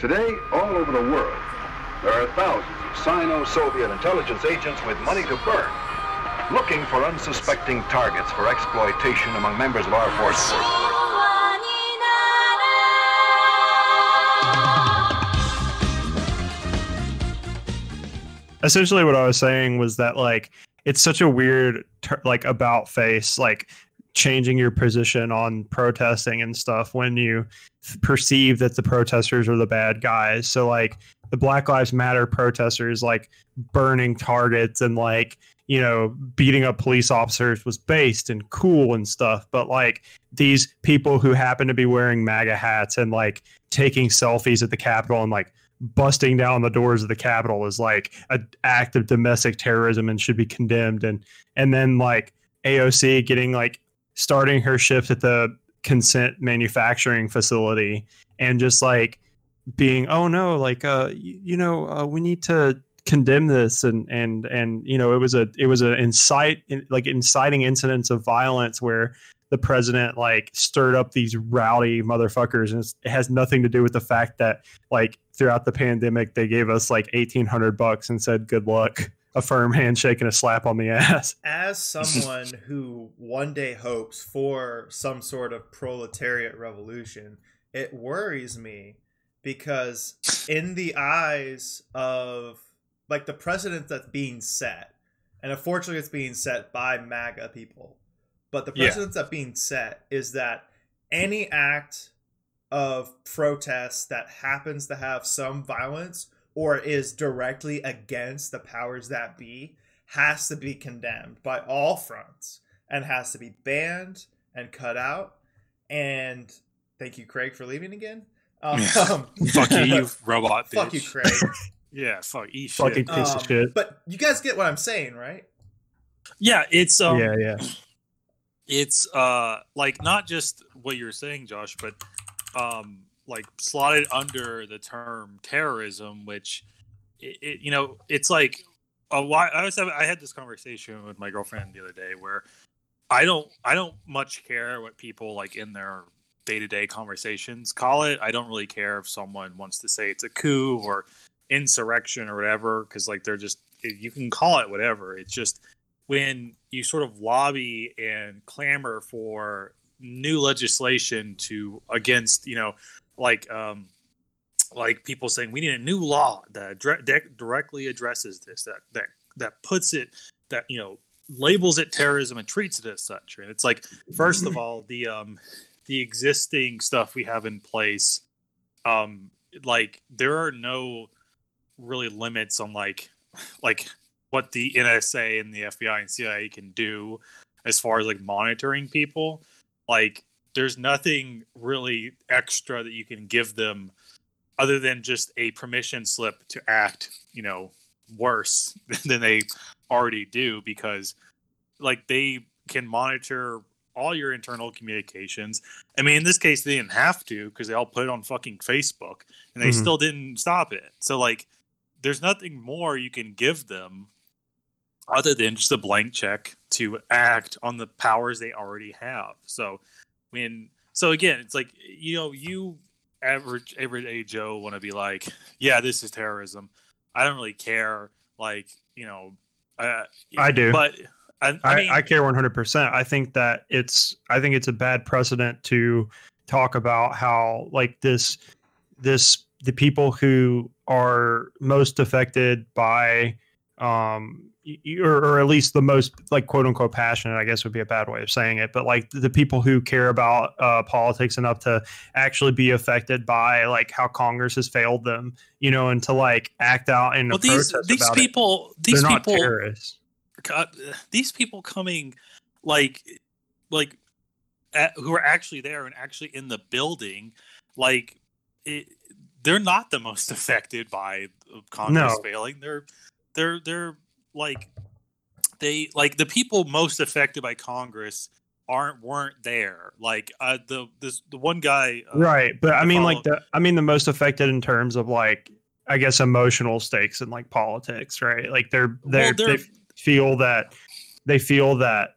Today, all over the world, there are thousands of Sino-Soviet intelligence agents with money to burn, looking for unsuspecting targets for exploitation among members of our force. essentially what I was saying was that like it's such a weird ter- like about face like changing your position on protesting and stuff when you perceive that the protesters are the bad guys. So like the Black Lives Matter protesters like burning targets and like you know beating up police officers was based and cool and stuff but like these people who happen to be wearing maga hats and like taking selfies at the capitol and like busting down the doors of the capitol is like an act of domestic terrorism and should be condemned and and then like aoc getting like starting her shift at the consent manufacturing facility and just like being oh no like uh you, know uh, we need to condemn this and and and you know it was a it was an incite like inciting incidents of violence where the president like stirred up these rowdy motherfuckers and it has nothing to do with the fact that like throughout the pandemic they gave us like 1800 bucks and said good luck a firm handshake and a slap on the ass As someone who one day hopes for some sort of proletariat revolution, it worries me because in the eyes of like the precedent that's being set, and unfortunately it's being set by MAGA people, but the Yeah. precedent that's being set is that any act of protest that happens to have some violence or is directly against the powers that be has to be condemned by all fronts and has to be banned and cut out. And thank you, Craig, for leaving again. Um, fuck you, you robot bitch. fuck you, Craig. Yeah, fuck eat fucking shit. piece Um, of shit But you guys get what I'm saying, right? Yeah, it's um, yeah yeah it's uh like not just what you're saying josh but um like slotted under the term terrorism which it, it you know it's like a why i was having, i had this conversation with my girlfriend the other day where i don't i don't much care what people like in their day-to-day conversations call it. I don't really care if someone wants to say it's a coup or insurrection or whatever because like they're just eh, you can call it whatever. It's just when you sort of lobby and clamor for new legislation to against you know like um like people saying we need a new law that de- directly addresses this that that that puts it that you know labels it terrorism and treats it as such and it's like first of all the um the existing stuff we have in place um like there are no really limits on like like what the NSA and the FBI and CIA can do as far as like monitoring people. Like there's nothing really extra that you can give them other than just a permission slip to act, you know, worse than they already do because like they can monitor all your internal communications. I mean, in this case, they didn't have to because they all put it on fucking Facebook and they Mhm. still didn't stop it. So, like, there's nothing more you can give them other than just a blank check to act on the powers they already have. So, when, so again, it's like, you know, you average, everyday Joe want to be like, yeah, this is terrorism. I don't really care. Like, you know, uh, I do. But I, I I, mean, I care 100%. I think that it's I think it's a bad precedent to talk about how like this this the people who are most affected by um or, or at least the most like quote unquote passionate i guess would be a bad way of saying it but like the people who care about uh, politics enough to actually be affected by like how congress has failed them you know and to like act out in well, these these about it. people, these they're not people, terrorists God, these people coming like like at, who are actually there and actually in the building like it, they're not the most affected by congress No. failing they're they're they're like they like the people most affected by congress aren't weren't there. Like uh the this the one guy uh, right but i mean like the i mean the most affected in terms of like i guess emotional stakes in like politics right? Like they're they're, well, they're they feel that they feel that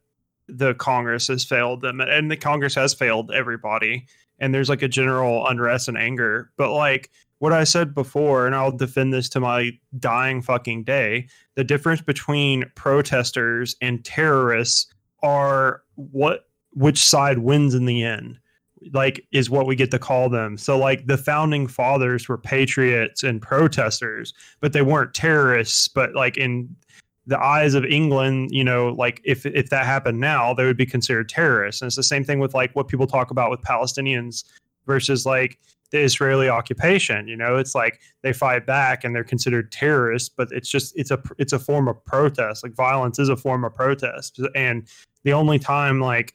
the congress has failed them and the congress has failed everybody and there's like a general unrest and anger but like what I said before, and I'll defend this to my dying fucking day. The difference between protesters and terrorists are what which side wins in the end like is what we get to call them. So like the founding fathers were patriots and protesters, but they weren't terrorists. But like in the eyes of England, you know, like if if that happened now, they would be considered terrorists. And it's the same thing with like what people talk about with Palestinians versus like the Israeli occupation. You know, it's like they fight back and they're considered terrorists, but it's just it's a it's a form of protest. Like violence is a form of protest, and the only time like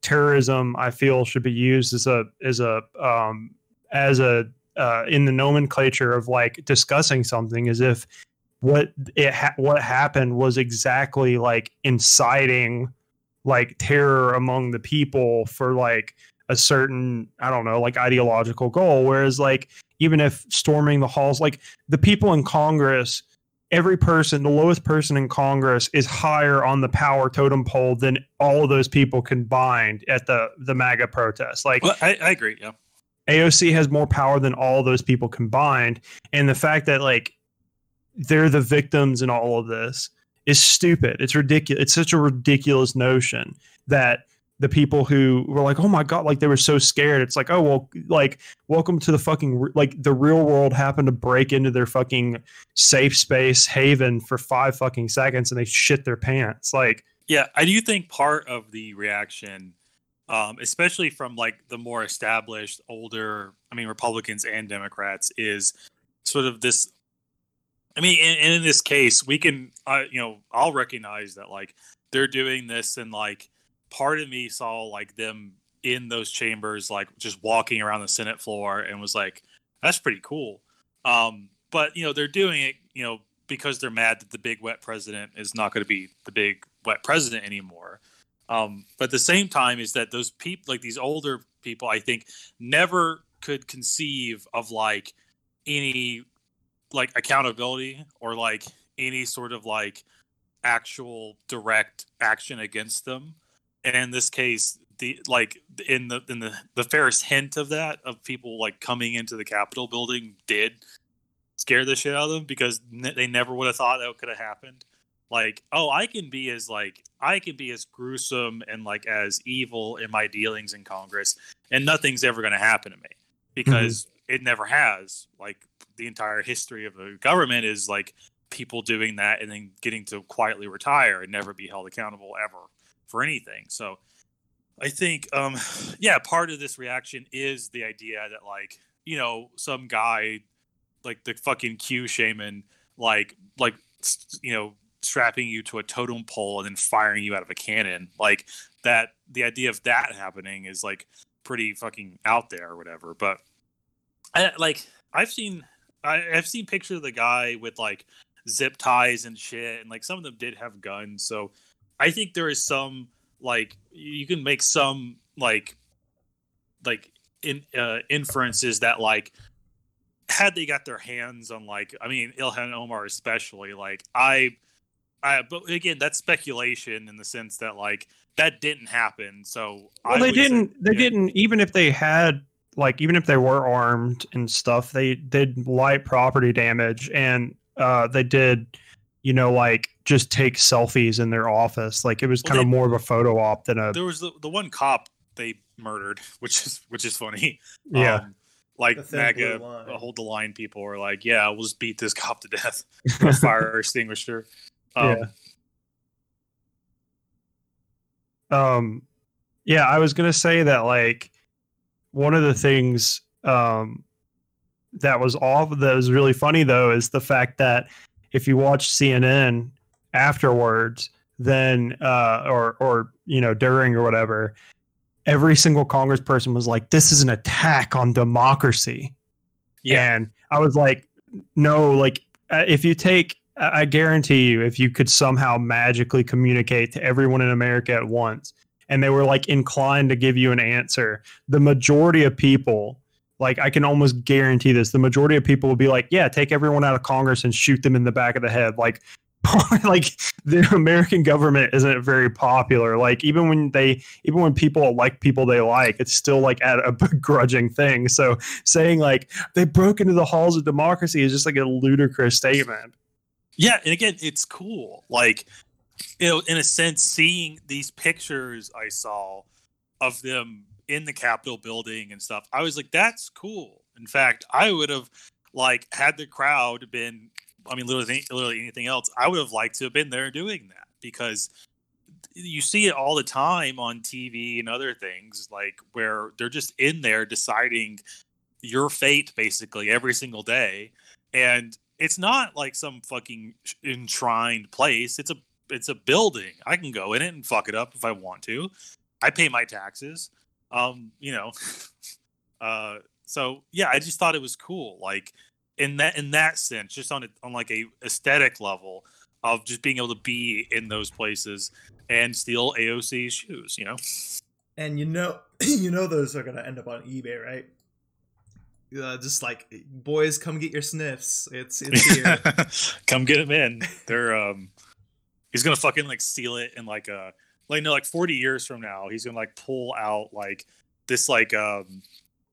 terrorism I feel should be used as a as a um, as a uh, in the nomenclature of like discussing something as if what it ha- what happened was exactly like inciting like terror among the people for like a certain I don't know like ideological goal whereas like even if storming the halls like the people in Congress every person, the lowest person in Congress, is higher on the power totem pole than all of those people combined at the the MAGA protest. Like, well, I, I agree. Yeah, AOC has more power than all those people combined, and the fact that like they're the victims in all of this is stupid. It's ridiculous. It's such a ridiculous notion that the people who were like, "Oh my god!" Like they were so scared. It's like, oh well, like welcome to the fucking like the real world happened to break into their fucking safe space haven for five fucking seconds and they shit their pants. Like, yeah, I do think part of the reaction, um, especially from like the more established, older, I mean, Republicans and Democrats, is sort of this. I mean, and, in this case, we can, uh, you know, I'll recognize that like they're doing this and like part of me saw like them in those chambers, like just walking around the Senate floor, and was like, "That's pretty cool." Um, but you know, they're doing it, you know, because they're mad that the big wet president is not going to be the big wet president anymore. Um, but at the same time, is that those people, like these older people, I think, never could conceive of like any like accountability or like any sort of like actual direct action against them and in this case the like in the in the the fairest hint of that of people like coming into the capitol building did scare the shit out of them because ne- they never would have thought that could have happened. Like oh i can be as like i can be as gruesome and like as evil in my dealings in congress and nothing's ever going to happen to me because mm-hmm. it never has. Like the entire history of the government is like people doing that and then getting to quietly retire and never be held accountable ever for anything. So I think, um, yeah, part of this reaction is the idea that like you know some guy like the fucking Q shaman like like you know strapping you to a totem pole and then firing you out of a cannon like that the idea of that happening is like pretty fucking out there or whatever but I, like i've seen I, i've seen pictures of the guy with like zip ties and shit and like some of them did have guns so I think there is some like you can make some like like in uh, inferences that like had they got their hands on like I mean Ilhan Omar especially like I I but again that's speculation in the sense that like that didn't happen so well, they didn't say, they yeah. didn't even if they had like even if they were armed and stuff they did light property damage and uh they did you know, like just take selfies in their office. Like it was kind of more of a photo op than a. There was the, the one cop they murdered, which is which is funny. Yeah. Um, like MAGA, hold the line people are like, yeah, we'll just beat this cop to death with a fire extinguisher. Um, yeah. Um, yeah, I was gonna say that like one of the things um that was off that was really funny though is the fact that if you watch CNN afterwards, then uh, or or you know during or whatever, every single congressperson was like, "This is an attack on democracy." Yeah, and I was like, "No, like uh, if you take." I guarantee you, if you could somehow magically communicate to everyone in America at once, and they were like inclined to give you an answer, the majority of people like I can almost guarantee this. The majority of people will be like, "Yeah, take everyone out of Congress and shoot them in the back of the head." Like like the American government isn't very popular. Like even when they even when people like people they like, it's still like at a begrudging thing. So saying like they broke into the halls of democracy is just like a ludicrous statement. Yeah, and again, it's cool. Like, you know, in a sense, seeing these pictures I saw of them in the Capitol building and stuff, I was like, that's cool. In fact, I would have like had the crowd been, I mean, literally, literally anything else, I would have liked to have been there doing that because you see it all the time on TV and other things, like where they're just in there deciding your fate basically every single day. And it's not like some fucking enshrined place. It's a it's a building. I can go in it and fuck it up if I want to. I pay my taxes. Um, you know. uh so yeah, I just thought it was cool. Like in that in that sense, just on a, on like a aesthetic level of just being able to be in those places and steal AOC shoes, you know. And you know, you know those are gonna end up on eBay, right? Uh, just like boys, come get your sniffs. It's it's here. come get them in. They're um, he's gonna fucking like seal it in like a like no like forty years from now. He's gonna like pull out like this like um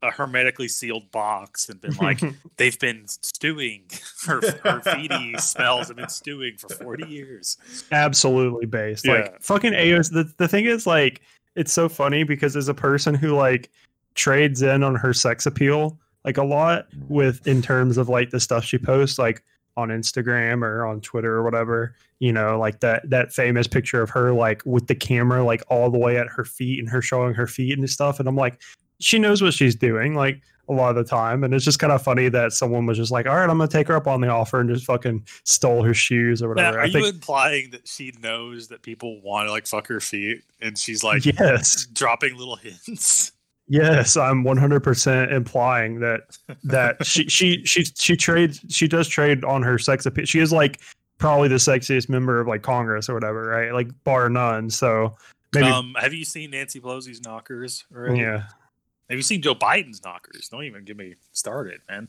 a hermetically sealed box and been like they've been stewing her her feety smells have been stewing for 40 years Absolutely based. Yeah. Like fucking AOC. The the thing is like it's so funny because as a person who like trades in on her sex appeal like a lot with in terms of like the stuff she posts like on Instagram or on Twitter or whatever, you know, like that that famous picture of her like with the camera like all the way at her feet and her showing her feet and stuff and I'm like she knows what she's doing like a lot of the time and it's just kind of funny that someone was just like all right I'm going to take her up on the offer and just fucking stole her shoes or Now, whatever. are I you think implying that she knows that people want to like fuck her feet and she's like yes. dropping little hints Yes, I'm 100% implying that that she she she she trades she does trade on her sex appeal. She is like probably the sexiest member of like Congress or whatever, right? Like bar none. So maybe um have you seen nancy pelosi's knockers already? yeah. Have you seen joe biden's knockers don't even get me started man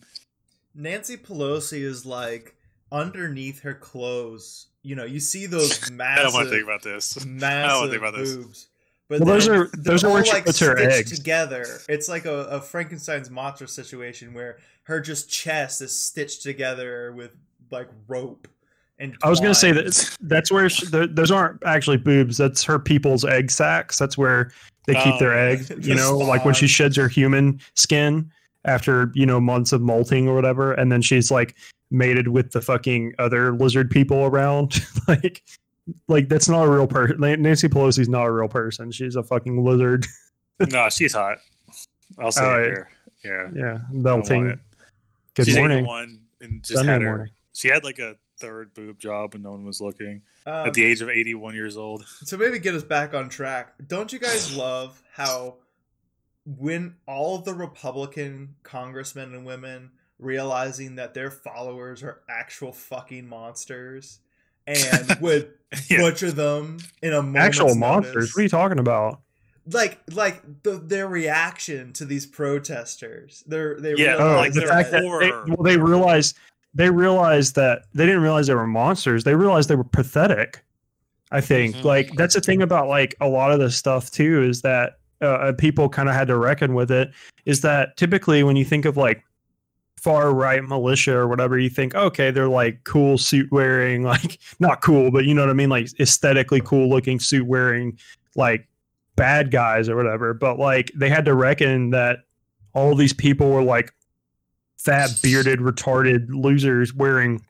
Nancy Pelosi is like underneath her clothes. You know, you see those massive. i don't want to think about this massive think about this. boobs. But Well, those are- those are where she like puts her stitched eggs. together. It's like a, a Frankenstein's monster situation where her just chest is stitched together with like rope. And I was going to say that that's where she, th- those aren't actually boobs. That's her people's egg sacs. That's where they keep Oh, their eggs. You know, like when she sheds her human skin after you know months of molting or whatever, and then she's like mated with the fucking other lizard people around. like, like that's not a real person. Nancy Pelosi's not a real person. She's a fucking lizard. no she's hot i'll say Oh, it here yeah Yeah, melting. Good She's morning. one and just Sunday had her morning. she had like a third boob job and no one was looking Um, at the age of 81 years old to maybe get us back on track, don't you guys love how when all of the Republican congressmen and women realizing that their followers are actual fucking monsters and would Yeah. butcher them in a moment's Actual monsters. notice? What are you talking about? like like the, their reaction to these protesters. They're they Yeah, Oh, realize the they're fact that they, well, they realized they realized that they didn't realize they were monsters. They realized they were pathetic. I think Mhm. like that's the thing about like a lot of this stuff too is that uh, people kind of had to reckon with it. Is that typically when you think of like far right militia or whatever, you think okay they're like cool suit wearing like not cool but you know what I mean like aesthetically cool looking suit wearing like bad guys or whatever. But like they had to reckon that all these people were like fat, bearded, retarded losers wearing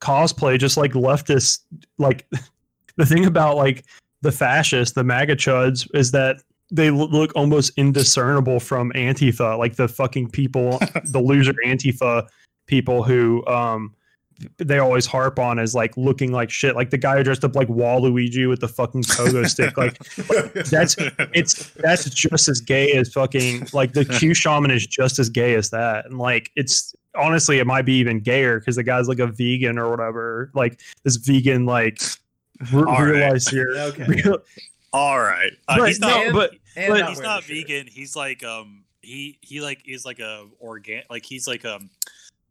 cosplay, just like leftists. Like the thing about like the fascists, the MAGA chuds, is that they look almost indiscernible from Antifa, like the fucking people, the loser Antifa people who um they always harp on as like looking like shit, like the guy who dressed up like Waluigi with the fucking pogo stick, like that's- it's that's just as gay as fucking like the Q shaman is just as gay as that, and like it's honestly it might be even gayer because the guy's like a vegan or whatever, like this vegan like re- All right. realize here. okay. real- all right uh, But he's not no, but And but not he's wearing not the shirt. vegan he's like um he he like is like a organ like he's like um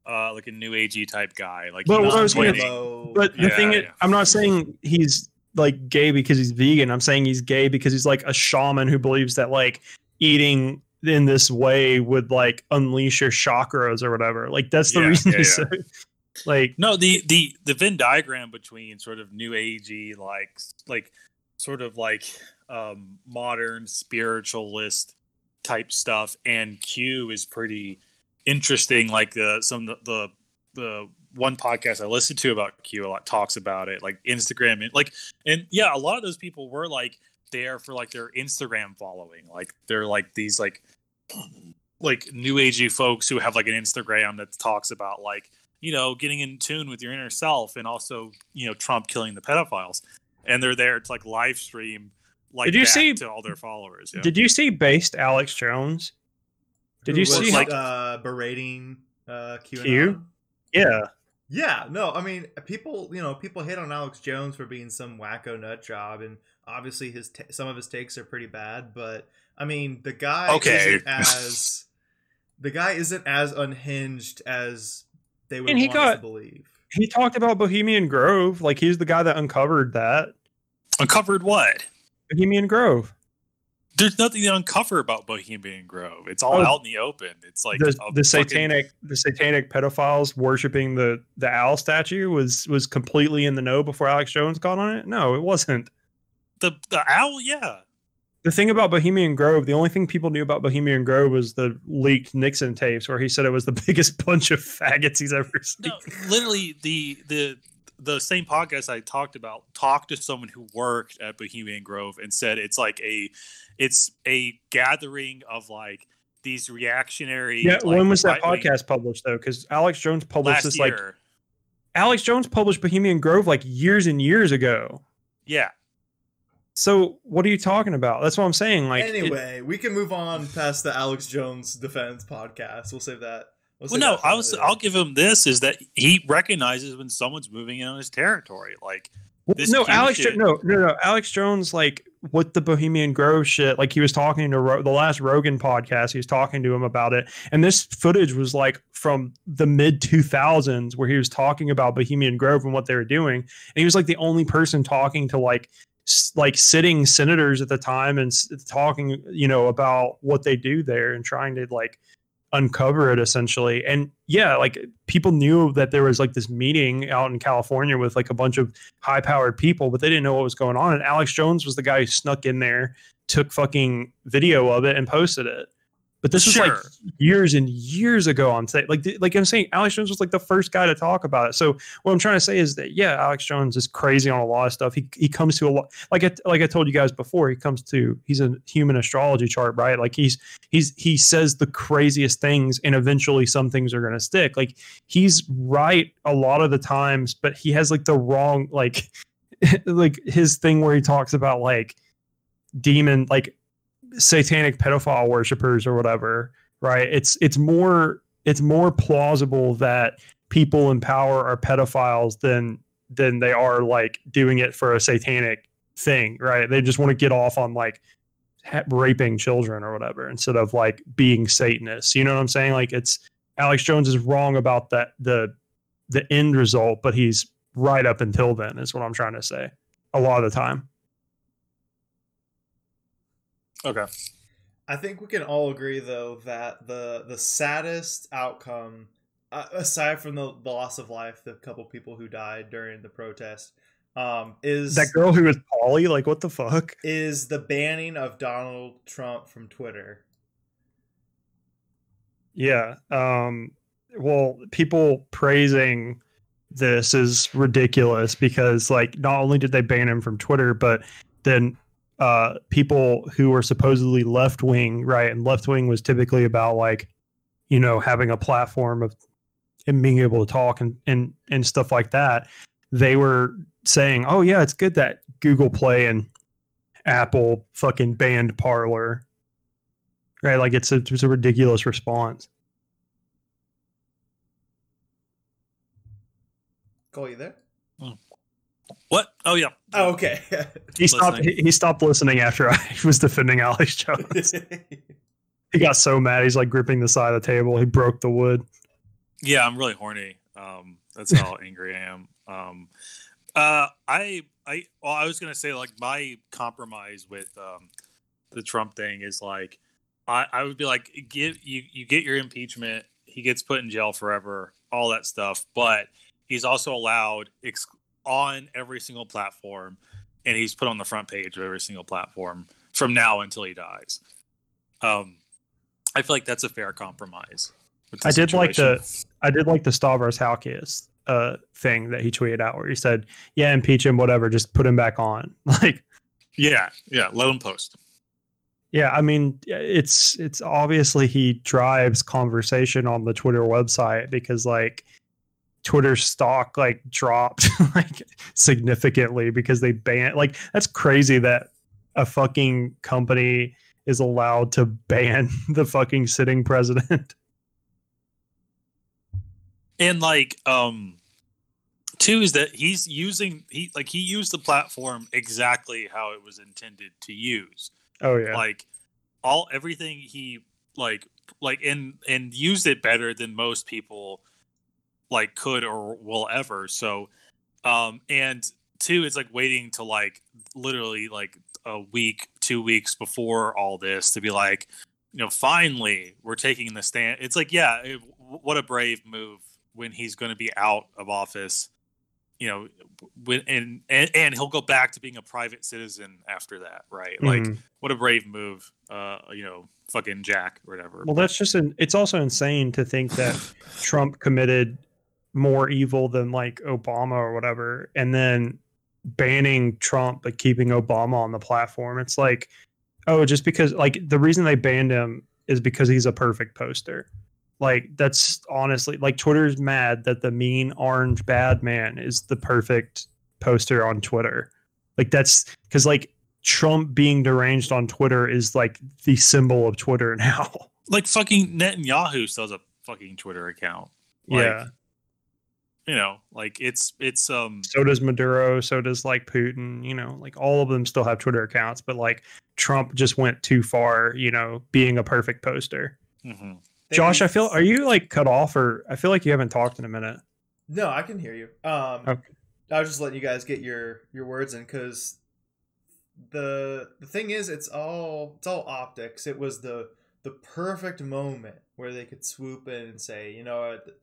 uh, like a new agey type guy. Like, But what I was gonna- Low- But the Yeah, thing is, yeah. I'm not saying he's like gay because he's vegan. I'm saying he's gay because he's like a shaman who believes that like eating in this way would like unleash your chakras or whatever. Like that's the Yeah, reason yeah, yeah. like No, the the the Venn diagram between sort of new agey, like like sort of like um modern spiritualist type stuff, and Q is pretty interesting. Like the some of the the, the one podcast I listened to about Q a lot talks about it, like Instagram and like and yeah, a lot of those people were like there for like their Instagram following, like they're like these like like new agey folks who have like an Instagram that talks about like you know, getting in tune with your inner self and also, you know, Trump killing the pedophiles. And they're there to like live stream like Did you that see- to all their followers. Yeah. did you see based Alex Jones? Did you was, see like- uh, berating uh, QAnon? Q? Yeah. Yeah, no, I mean, people, you know, people hate on Alex Jones for being some wacko nut job, and obviously his ta some of his takes are pretty bad. But I mean, the guy Okay. isn't as the guy isn't as unhinged as they would And he want got- to believe. He talked about Bohemian Grove. Like he's the guy that uncovered that. Uncovered what? Bohemian Grove. There's nothing to uncover about Bohemian Grove. It's all Oh, out in the open. It's like the, the fucking- satanic the satanic pedophiles worshiping the the owl statue was was completely in the know before Alex Jones got on it. No, it wasn't. the the owl. Yeah, The thing about Bohemian Grove, the only thing people knew about Bohemian Grove was the leaked Nixon tapes where he said it was the biggest bunch of faggots he's ever seen. no, literally the the the same podcast I talked about talked to someone who worked at Bohemian Grove and said it's like a it's a gathering of like these reactionary. Yeah, like, when was that podcast published though? Because Alex Jones published Last this like. Alex Jones published Bohemian Grove like years and years ago. yeah, So what are you talking about? That's what I'm saying. Like it- anyway, we can move on past the Alex Jones defense podcast. We'll save that. We'll, Well, no, I was. I'll give him this: is that he recognizes when someone's moving in on his territory. Like, this no, Alex. Shit- no, no, no. Alex Jones, like with the Bohemian Grove shit, like he was talking to Ro- the last Rogan podcast. He was talking to him about it, and this footage was like from the mid two thousands, where he was talking about Bohemian Grove and what they were doing, and he was like the only person talking to like s- like sitting senators at the time and s- talking, you know, about what they do there and trying to like uncover it essentially. And yeah, like people knew that there was like this meeting out in California with like a bunch of high powered people, but they didn't know what was going on. And Alex Jones was the guy who snuck in there, took fucking video of it and posted it. But this was like years and years ago on say like like I'm saying Alex Jones was like the first guy to talk about it. So what I'm trying to say is that yeah, Alex Jones is crazy on a lot of stuff. He he comes to a lot like I, like I told you guys before, he comes to he's a human astrology chart, right? Like he's he's he says the craziest things and eventually some things are going to stick. Like he's right a lot of the times, but he has like the wrong like like his thing where he talks about like demon like satanic pedophile worshippers or whatever right? It's it's more it's more plausible that people in power are pedophiles than than they are like doing it for a satanic thing right? They just want to get off on like ha- raping children or whatever instead of like being satanists you know what i'm saying? Like it's alex jones is wrong about that the the end result but he's right up until then is what i'm trying to say a lot of the time okay, I think we can all agree though that the the saddest outcome, uh, aside from the, the loss of life, the couple people who died during the protest, um, is that girl who was Polly, like what the fuck? is the banning of Donald Trump from Twitter. Yeah. Um well, people praising this is ridiculous because like not only did they ban him from Twitter, but then uh people who were supposedly left wing, right? And left wing was typically about like, you know, having a platform of and being able to talk and and and stuff like that. They were saying, "Oh yeah, it's good that Google Play and Apple fucking banned Parler." Right? Like it's a, it's a ridiculous response. Cole, you there? What? Oh yeah. Oh, okay. He stopped. He, Listening. he stopped listening after I was defending Alex Jones. he got so mad. He's like gripping the side of the table. He broke the wood. Yeah, I'm really horny. Um, that's how angry I am. Um, uh, I, I, well, I was gonna say like my compromise with um, the Trump thing is like, I, I would be like, get you, you get your impeachment. He gets put in jail forever, all that stuff. But he's also allowed ex- on every single platform, and he's put on the front page of every single platform from now until he dies. Um, I feel like that's a fair compromise. I did like the I did like the Stavros Halkias uh thing that he tweeted out where he said, "Yeah, impeach him, whatever, just put him back on." Like, Yeah, yeah. Let him post. yeah, I mean, it's it's obviously he drives conversation on the Twitter website because like Twitter stock like dropped like significantly because they ban like that's crazy that a fucking company is allowed to ban the fucking sitting president. And like, um, two is that he's using he like he used the platform exactly how it was intended to use. Oh yeah. Like all everything he like like and and used it better than most people like could or will ever. So, um, and two, it's like waiting to like literally like a week, two weeks before all this to be like, you know, finally we're taking the stand. It's like, yeah, it, what a brave move when he's going to be out of office, you know, when and, and and he'll go back to being a private citizen after that, right? Like, Mhm. what a brave move, uh, you know, fucking Jack or whatever. Well, that's just an. It's also insane to think that Trump committed more evil than like Obama or whatever, and then banning Trump but keeping Obama on the platform. It's like, oh, just because like the reason they banned him is because he's a perfect poster. Like that's honestly like Twitter's mad that the mean orange bad man is the perfect poster on Twitter. Like that's because like Trump being deranged on Twitter is like the symbol of Twitter now. like fucking Netanyahu still has a fucking Twitter account. Like, yeah. You know, like it's it's um So does Maduro. So does like Putin. You know, like all of them still have Twitter accounts, but like Trump just went too far. You know, being a perfect poster. mhm. Josh, I feel are you like cut off or I feel like you haven't talked in a minute. No, I can hear you. Um, Okay. I was just letting you guys get your your words in because the the thing is, it's all it's all optics. It was the the perfect moment where they could swoop in and say, you know, what,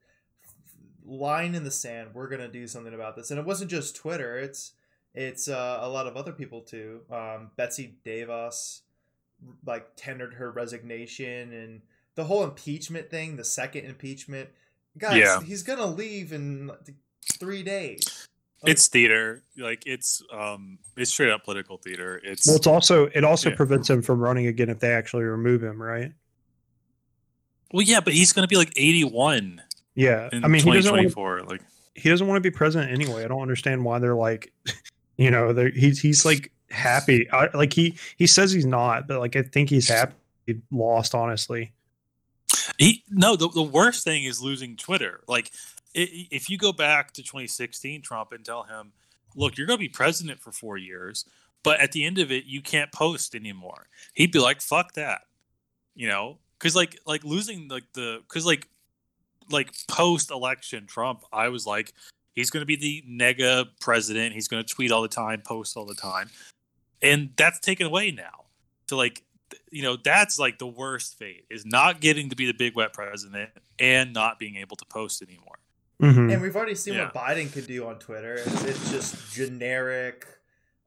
line in the sand, we're gonna do something about this. And it wasn't just Twitter. It's it's uh, a lot of other people too. Um, Betsy DeVos like tendered her resignation and the whole impeachment thing, the second impeachment. Guys, Yeah. he's gonna leave in three days. Like, it's theater. Like it's um it's straight up political theater. It's Well, it's also it also Yeah. prevents him from running again if they actually remove him, right? well yeah, but he's gonna be like eighty one Yeah. I mean, he doesn't want four. Like he doesn't want to be president anyway. I don't understand why they're like, you know, they're, he's he's like happy. I, like he he says he's not, but like I think he's happy. He lost, honestly. he no, the, the worst thing is losing Twitter. Like i if you go back to twenty sixteen Trump and tell him, look, you're gonna be president for four years, but at the end of it, you can't post anymore. He'd be like, fuck that. You know? Cause like like losing like the cause like like post election Trump, I was like, he's gonna be the nega president, he's gonna tweet all the time, post all the time. And that's taken away now. So like you know, that's like the worst fate is not getting to be the big wet president and not being able to post anymore. Mhm. and we've already seen Yeah. what Biden can do on Twitter. It's, it's just generic.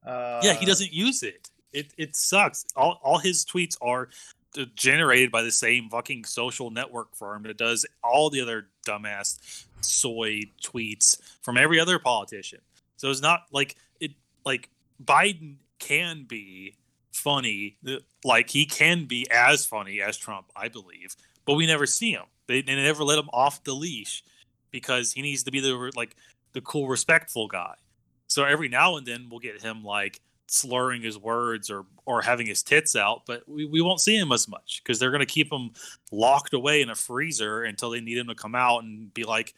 Uh, yeah, he doesn't use it. It it sucks. All all his tweets are uh, generated by the same fucking social network firm that does all the other dumbass soy tweets from every other politician. So it's not like it like Biden can be funny, like he can be as funny as Trump, I believe, but we never see him. They, they never let him off the leash because he needs to be the like the cool, respectful guy. So every now and then we'll get him like slurring his words or or having his tits out, but we, we won't see him as much because they're gonna keep him locked away in a freezer until they need him to come out and be like,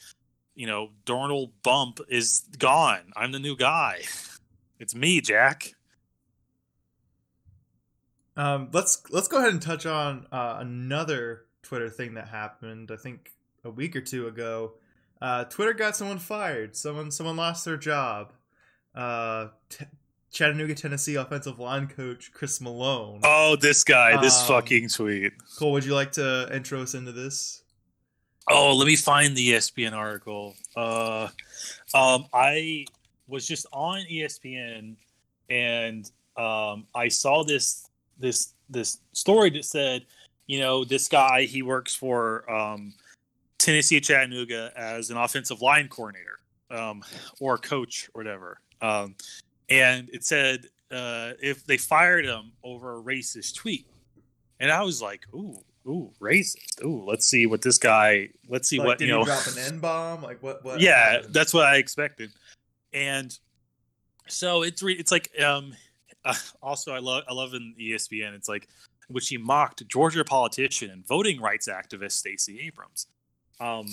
you know, Donald Bump is gone. I'm the new guy. It's me, Jack. Um, let's let's go ahead and touch on uh, another Twitter thing that happened. I think a week or two ago, uh, Twitter got someone fired. Someone someone lost their job. Uh, t- Chattanooga, Tennessee offensive line coach Chris Malone. Oh, this guy, this Um, fucking tweet. Cole, would you like to intro us into this? Oh, let me find the ESPN article. Uh, um, I was just on ESPN and um, I saw this this this story that said, you know, this guy he works for um, Tennessee Chattanooga as an offensive line coordinator um, or coach or whatever, um, and it said uh, if they fired him over a racist tweet, and I was like, ooh. Ooh, racist. Ooh, let's see what this guy. Let's see like, what did you know. drop an N bomb? Like what? What? yeah happened? that's what i expected and so it's re- it's like um uh, also i love i love in espn it's like which he mocked georgia politician and voting rights activist stacey abrams um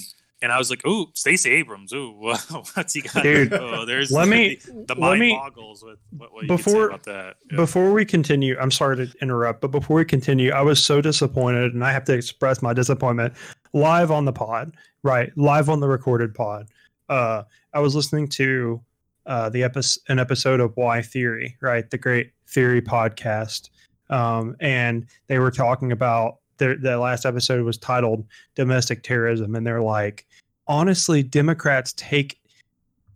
and i was like ooh stacey abrams ooh what's he got? Dude, oh, there's let me the, the let me boggles with what, what you could say before- about that. Yeah. before we continue i'm sorry to interrupt but before we continue i was so disappointed and i have to express my disappointment live on the pod right live on the recorded pod. Uh i was listening to uh the episode an episode of why theory right the great theory podcast um and they were talking about their the last episode was titled domestic terrorism and they're like honestly democrats take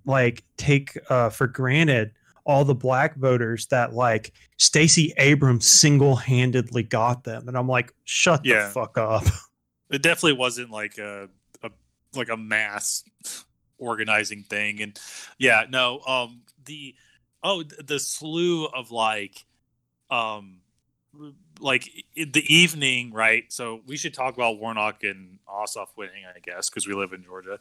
like take uh for granted all the black voters that like Stacey Abrams single-handedly got them, and I'm like, shut Yeah. the fuck up. it definitely wasn't like a, a like a mass organizing thing and yeah no um the oh the slew of like um like the evening right? So we should talk about warnock and ossoff winning i guess because we live in georgia.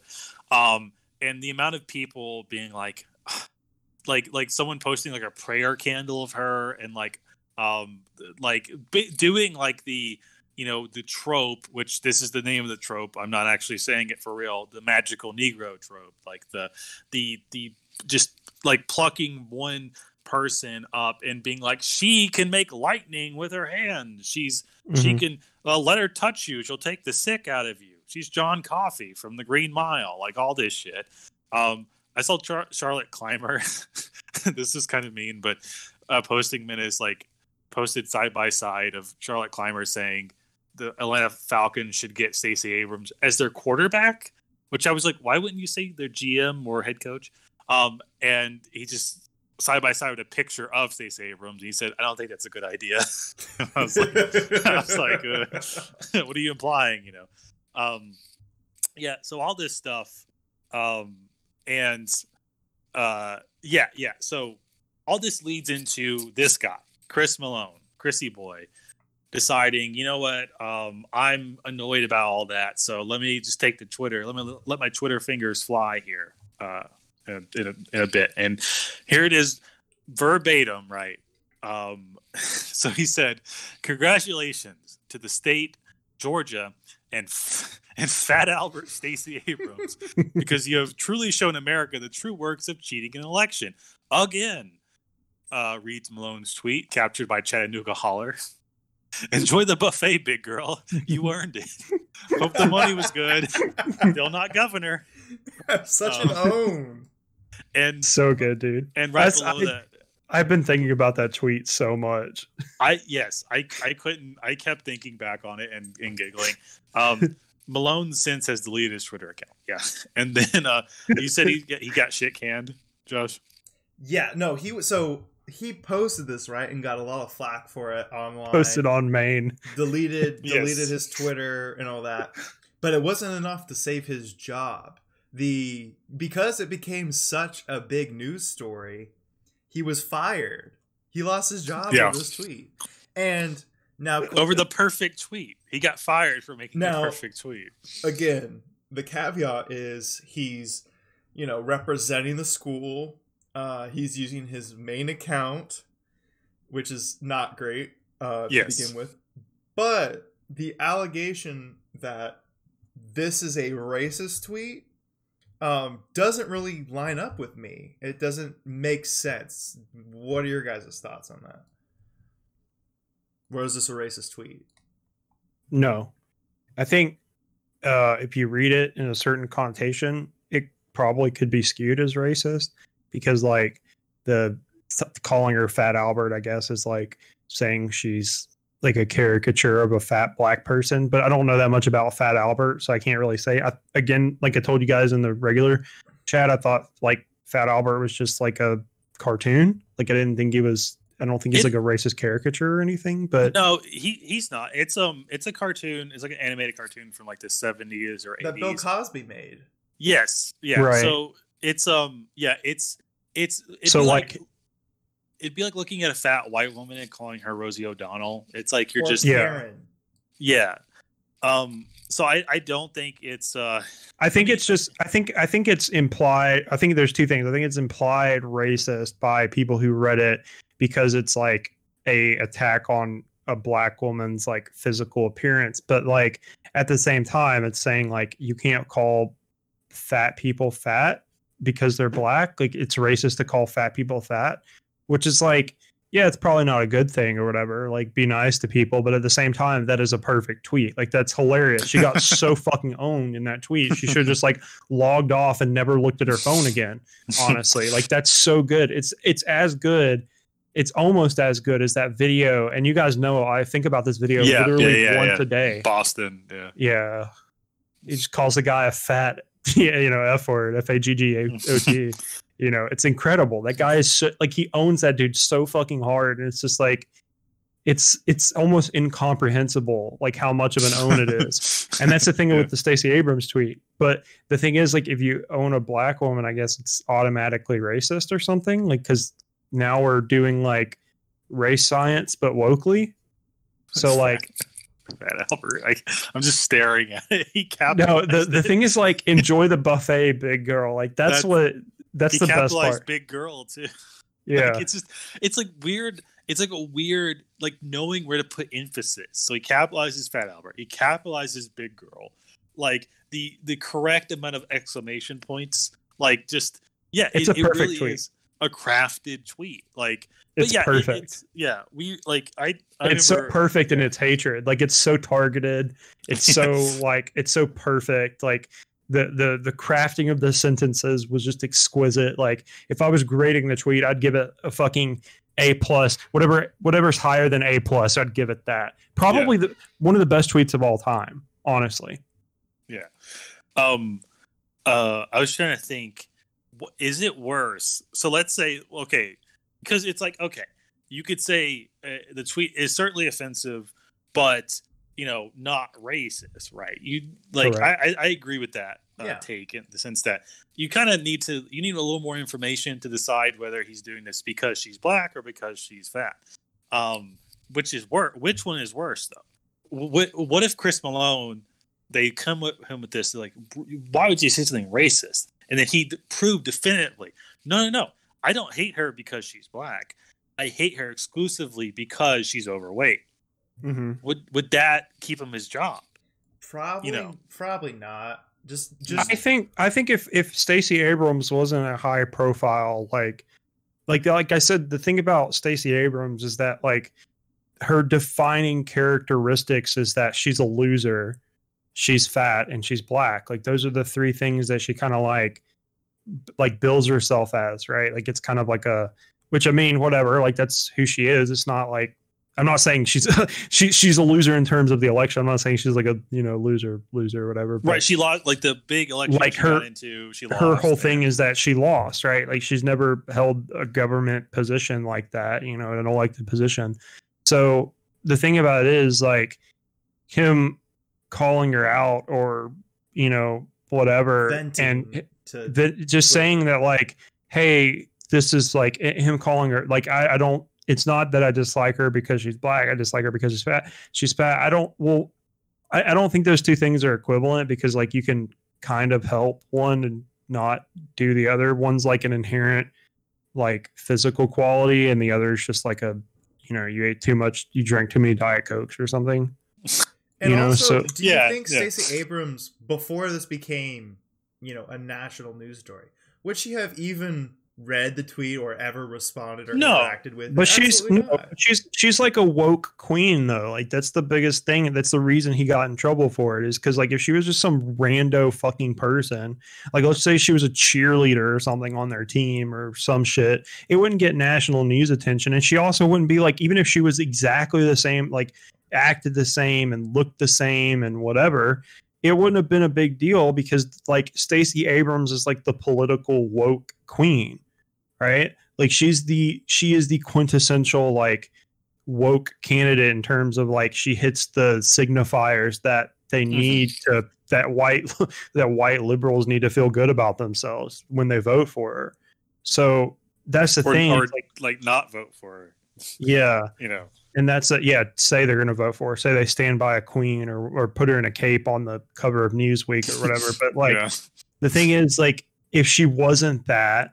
Um and the amount of people being like like like someone posting like a prayer candle of her and like um like b- doing like the you know the trope which this is the name of the trope. I'm not actually saying it for real. The magical negro trope like the the the just like plucking one person up and being like she can make lightning with her hand. She's she Mhm. can uh, let her touch you. She'll take the sick out of you. She's john coffey from the green mile like all this shit. Um i saw Char- charlotte clymer this is kind of mean but uh posting minutes like posted side by side of charlotte clymer saying the atlanta falcons should get stacey abrams as their quarterback which i was like why wouldn't you say their gm or head coach? Um and he just side by side with a picture of Stacey Abrams. And he said, "I don't think that's a good idea." I was like, I was like, uh, "What are you implying?" You know, um, yeah. So all this stuff, um, and uh, yeah, yeah. So all this leads into this guy, Chris Malone, Chrissy boy, deciding, you know what, um, I'm annoyed about all that. So let me just take the Twitter. Let me let my Twitter fingers fly here. Uh, in a, in a, in a bit. And here it is verbatim, right? Um, so he said, Congratulations to the state, Georgia, and, f- and Fat Albert Stacey Abrams, because you have truly shown America the true works of cheating in an election. Again, uh, reads Malone's tweet, captured by Chattanooga Holler. Enjoy the buffet, big girl. You earned it. Hope the money was good. Still not governor. Such Um, an own. And So good, dude. and right That's- below I- that, I've been thinking about that tweet so much. I yes, I I couldn't. I kept thinking back on it and, and giggling. Um, Malone since has deleted his Twitter account. Yeah, and then uh, you said he he got shit canned, Josh. Yeah, no, he was so he posted this right and got a lot of flack for it online. Posted on Maine. deleted Yes. deleted his Twitter and all that. But it wasn't enough to save his job. The because it became such a big news story, he was fired. He lost his job Yeah. over this tweet. And now Over the perfect tweet, he got fired for making No. a perfect tweet. again, the caveat is he's, you know, representing the school. Uh, he's using his main account, which is not great uh, to Yes. begin with. But the allegation that this is a racist tweet um, doesn't really line up with me. It doesn't make sense. What are your guys' thoughts on that? Or is this a racist tweet? No, I think uh, if you read it in a certain connotation, it probably could be skewed as racist because like the calling her Fat Albert, I guess, is like saying she's like a caricature of a fat black person. But I don't know that much about Fat Albert, so I can't really say. I, again, like I told you guys in the regular chat, I thought like Fat Albert was just like a cartoon. Like I didn't think he was. I don't think he's It- like a racist caricature or anything. But No, he he's not. It's um, it's a cartoon. It's like an animated cartoon from like the seventies or eighties that Bill eighties. Cosby made. Yes, yeah. Right. So it's um, yeah, it's it's it'd So, be like- it'd be like looking at a fat white woman and calling her Rosie O'Donnell. It's like you're Or just Yeah. Yeah. Um, so I I don't think it's uh I think it's just I think I think it's implied I think there's two things. I think it's implied racist by people who read it because it's like a attack on a black woman's like physical appearance, but like at the same time it's saying like you can't call fat people fat because they're black. Like it's racist to call fat people fat, which is like yeah, it's probably not a good thing or whatever. Like, be nice to people, but at the same time, that is a perfect tweet. Like, that's hilarious. She got so fucking owned in that tweet. She should have just like logged off and never looked at her phone again. Honestly, like that's so good. It's it's as good. It's almost as good as that video. And you guys know I think about this video Yeah, literally yeah, yeah, once yeah. a day. Boston. Yeah. Yeah, he just calls the guy a fat. Yeah, you know, f word, f a g g o t. You know, it's incredible. That guy is so, like he owns that dude so fucking hard, and it's just like, it's it's almost incomprehensible like how much of an own it is. And that's the thing Yeah. with the Stacey Abrams tweet. But the thing is, like, if you own a black woman, I guess it's automatically racist or something. Like, because now we're doing like race science, but locally. So like, Fat Albert. I, I'm just staring at it. He no, the the thing is like, enjoy the buffet, big girl. Like that's, That's- what that's he the best part. big girl too. Yeah, Like, it's just it's like weird. It's like a weird like knowing where to put emphasis. So he capitalizes Fat Albert. He capitalizes Big Girl. Like the the correct amount of exclamation points. Like just yeah, It's it, a it perfect really tweet. is a crafted tweet. Like but it's yeah, it- perfect. it's, yeah, we like I. I it's so remember- perfect in its hatred. Like it's so targeted. It's so like it's so perfect. Like the the the crafting of the sentences was just exquisite. Like if I was grading the tweet, I'd give it a fucking A plus. Whatever whatever's higher than A plus, I'd give it that. Probably the one of the best tweets of all time. Honestly, Yeah. um uh i was trying to think is it worse so let's say okay because it's like okay you could say uh, the tweet is certainly offensive but you know not racist right you like I, I i agree with that uh, Yeah. take in the sense that you kind of need to you need a little more information to decide whether he's doing this because she's black or because she's fat um which is worse which one is worse though what what if chris malone they come with him with this like why would you say something racist and then he d- proved definitively no no no i don't hate her because she's black i hate her exclusively because she's overweight mm-hmm. would would that keep him his job Probably, know. probably not. Just, just I think I think if if Stacey Abrams wasn't a high profile like like like I said the thing about Stacey Abrams is that like her defining characteristics is that she's a loser, she's fat and she's black. Like those are the three things that she kind of like like bills herself as, right? Like it's kind of like a which I mean whatever, like that's who she is. It's not like I'm not saying she's she she's a loser in terms of the election. I'm not saying she's like a you know loser loser or whatever. but- right she lost like the big election Like she her- got into she lost her whole and- thing is that she lost, right? Like she's never held a government position like that, you know, an elected position. So the thing about it is like him calling her out or, you know, whatever venting and to the, just But- saying that like, hey, this is like him calling her like I, I don't it's not that I dislike her because she's black. I dislike her because she's fat. She's fat. I don't well I, I don't think those two things are equivalent because like you can kind of help one and not do the other. One's like an inherent like physical quality and the other is just like a you know, you ate too much, you drank too many Diet Cokes or something. And you know, also, so- do you Yeah, think yeah. Stacey Abrams, before this became, you know, a national news story, would she have even read the tweet or ever responded or No, interacted with. But she's no, she's she's like a woke queen though. Like that's the biggest thing. That's the reason he got in trouble for it is because like if she was just some rando fucking person, like let's say she was a cheerleader or something on their team or some shit, it wouldn't get national news attention. And she also wouldn't be like even if she was exactly the same, like acted the same and looked the same and whatever, it wouldn't have been a big deal because like Stacey Abrams is like the political woke queen, right? Like she's the she is the quintessential like woke candidate in terms of like she hits the signifiers that they mm-hmm. need to that white that white liberals need to feel good about themselves when they vote for her. So that's the or, thing. or like, like not vote for her. yeah, You know, and that's a, yeah. Say they're going to vote for her. Say they stand by a queen or or put her in a cape on the cover of Newsweek or whatever. But like yeah, the thing is, like if she wasn't that,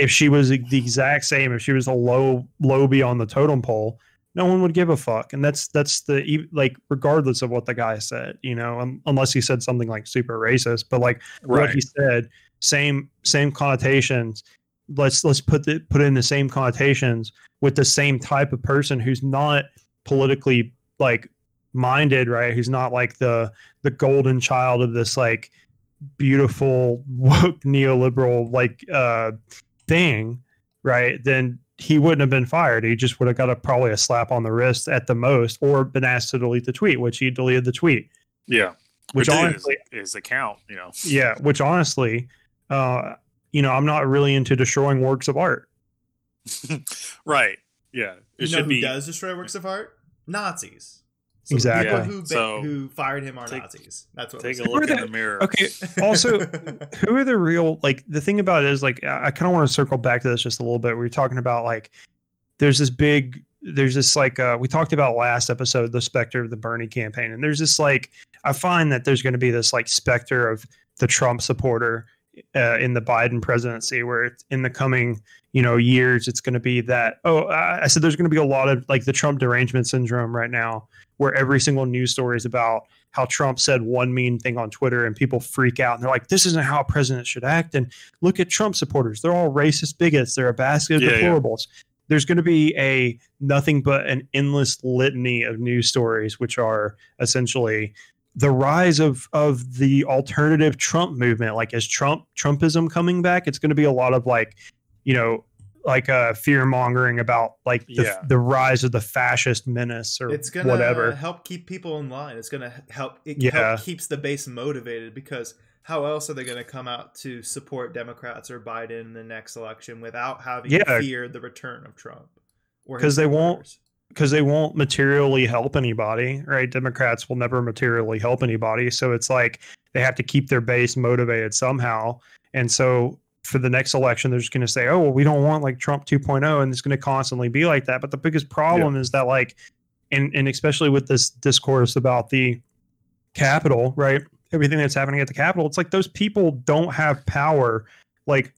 if she was the exact same, if she was a low low on the totem pole, no one would give a fuck. And that's that's the like regardless of what the guy said, you know, um, unless he said something like super racist. But like what he said, same same connotations. Let's let's put the put in the same connotations with the same type of person who's not politically like minded, right? Who's not like the the golden child of this like beautiful woke neoliberal like uh thing, right? Then he wouldn't have been fired. He just would have got a probably a slap on the wrist at the most, or been asked to delete the tweet, which he deleted the tweet. Yeah, Which Or honestly, his, his account. You know, yeah, which honestly, uh, you know, I'm not really into destroying works of art. right. Yeah, it You know who be. does destroy works of art? Nazis. So Exactly. The Yeah, people who, ba- so who fired him are take- Nazis. That's what. Take we're a look Who in the- the mirror. Okay. Also, who are the real like the thing about it is like I, I kind of want to circle back to this just a little bit. We were talking about like there's this big there's this like uh we talked about last episode the specter of the Bernie campaign and there's this like I find that there's going to be this like specter of the Trump supporter uh, in the Biden presidency where it's in the coming you know years it's going to be that oh I said there's going to be a lot of like the Trump derangement syndrome right now where every single news story is about how Trump said one mean thing on Twitter and people freak out and they're like, this isn't how a president should act. And look at Trump supporters. They're all racist bigots. They're a basket of Yeah, yeah. deplorables. There's going to be a nothing but an endless litany of news stories, which are essentially the rise of of the alternative Trump movement. Like is Trump Trumpism coming back? It's going to be a lot of like, you know, like uh fear mongering about like the, Yeah. the rise of the fascist menace or it's gonna whatever. help keep people in line. It's gonna help. It Yeah. help keeps the base motivated because how else are they gonna come out to support Democrats or Biden in the next election without having Yeah. to fear the return of Trump? Because they won't-? Because they won't materially help anybody, right? Democrats will never materially help anybody. So it's like they have to keep their base motivated somehow. And so for the next election, they're just going to say, oh, well, we don't want like Trump 2.0. And it's going to constantly be like that. But the biggest problem is that, like, and, and especially with this discourse about the Capitol, right? Everything that's happening at the Capitol, it's like those people don't have power. Like,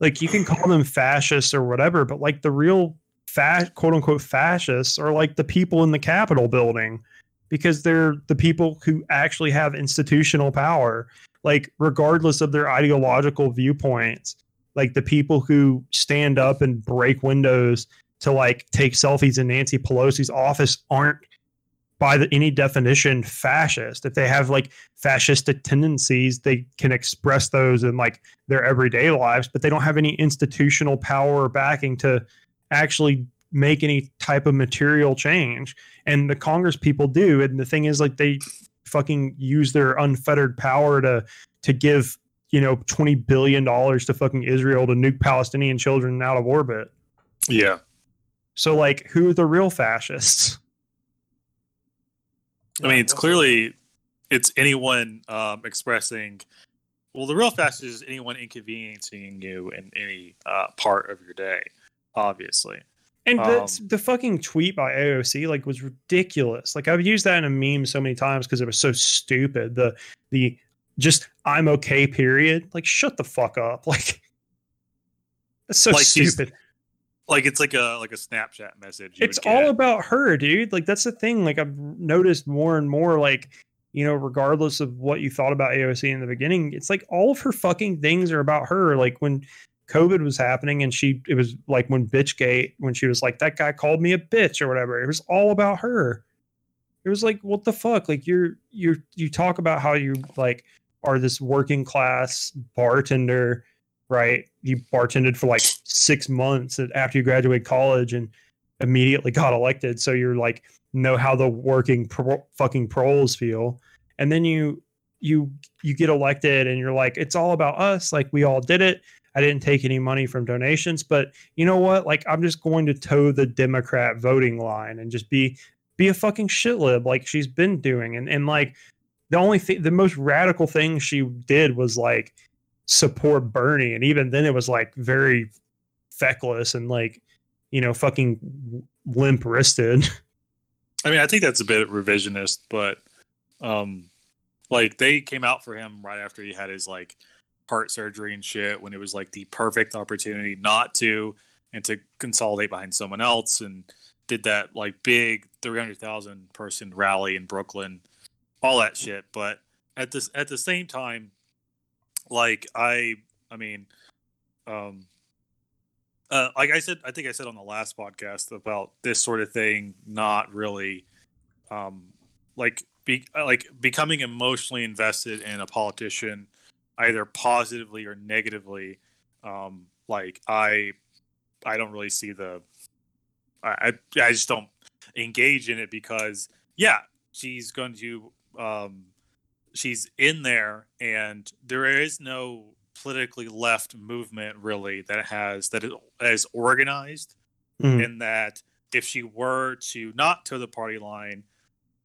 like you can call them fascists or whatever, but like the real fa- quote unquote fascists are like the people in the Capitol building because they're the people who actually have institutional power, like regardless of their ideological viewpoints. Like the people who stand up and break windows to like take selfies in Nancy Pelosi's office aren't by the, any definition fascist. If they have like fascistic tendencies, they can express those in like their everyday lives, but they don't have any institutional power backing to actually make any type of material change. And the Congress people do. And the thing is, like, they fucking use their unfettered power to to give you know twenty billion dollars to fucking Israel to nuke Palestinian children out of orbit. Yeah. So, like, who are the real fascists? I mean, it's clearly it's anyone um, expressing. Well, the real fascist is anyone inconveniencing you in any uh, part of your day. Obviously, And Um, that's the fucking tweet by AOC like was ridiculous. Like I've used that in a meme so many times because it was so stupid. The the just I'm okay period. Like shut the fuck up. Like that's so Like stupid. like it's like a like a Snapchat message. It's all about her, dude. Like that's the thing. Like I've noticed more and more. Like you know, regardless of what you thought about AOC in the beginning, it's like all of her fucking things are about her. Like when COVID was happening and she it was like when Bitchgate when she was like that guy called me a bitch or whatever. It was all about her. It was like what the fuck? Like you're you're you talk about how you like are this working class bartender, right? You bartended for like 6 months after you graduate college and immediately got elected so you're like know how the working pro- fucking proles feel. And then you you you get elected and you're like it's all about us like we all did it I didn't take any money from donations, but you know what? Like I'm just going to toe the Democrat voting line and just be be a fucking shitlib like she's been doing. And and like the only thing the most radical thing she did was like support Bernie. And even then it was like very feckless and like, you know, fucking limp wristed. I mean, I think that's a bit revisionist, but um like they came out for him right after he had his like heart surgery and shit when it was like the perfect opportunity not to and to consolidate behind someone else and did that like big 300,000 person rally in Brooklyn all that shit. But at this at the same time like I I mean um uh, like I said, I think I said on the last podcast about this sort of thing not really, um, like be like becoming emotionally invested in a politician either positively or negatively um like i i don't really see the i i just don't engage in it because yeah she's going to um she's in there and there is no politically left movement really that has that is organized mm. in that if she were to not toe the party line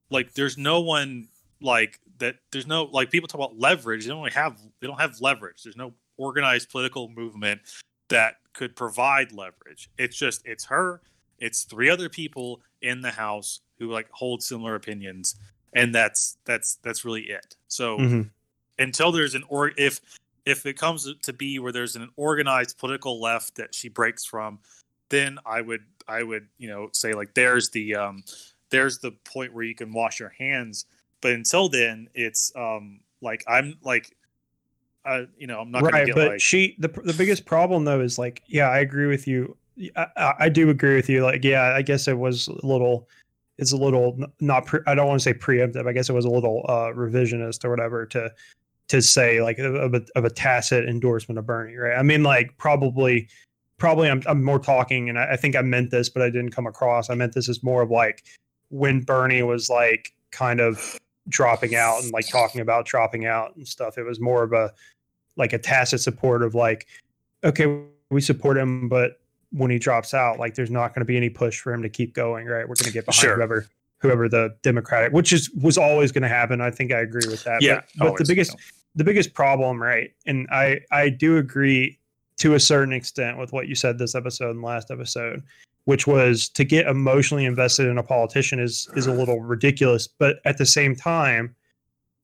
like there's no one like that there's no like people talk about leverage they don't really have they don't have leverage. There's no organized political movement that could provide leverage. It's just it's her it's three other people in the house who like hold similar opinions and that's that's that's really it. So mm-hmm. until there's an or if if it comes to be where there's an organized political left that she breaks from then i would i would you know say like there's the um there's the point where you can wash your hands but until then, it's um like I'm like uh, you know, I'm not right, but like... she the the biggest problem though is like, yeah, I agree with you. I, I do agree with you. Like, yeah, I guess it was a little, it's a little not. Pre, I don't want to say preemptive. I guess it was a little uh, revisionist or whatever to to say like of a, of a tacit endorsement of Bernie, right? I mean, like probably, probably I'm I'm more talking, and I, I think I meant this, but I didn't come across. I meant this as more of like when Bernie was like kind of dropping out and like talking about dropping out and stuff. It was more of a like a tacit support of like, okay, we support him, but when he drops out, like there's not going to be any push for him to keep going, right? We're going to get behind sure. whoever whoever the Democratic, which is was always going to happen. I think I agree with that. Yeah, but, but the biggest the biggest problem, right? And I I do agree to a certain extent with what you said this episode and last episode which was to get emotionally invested in a politician is is a little ridiculous. But at the same time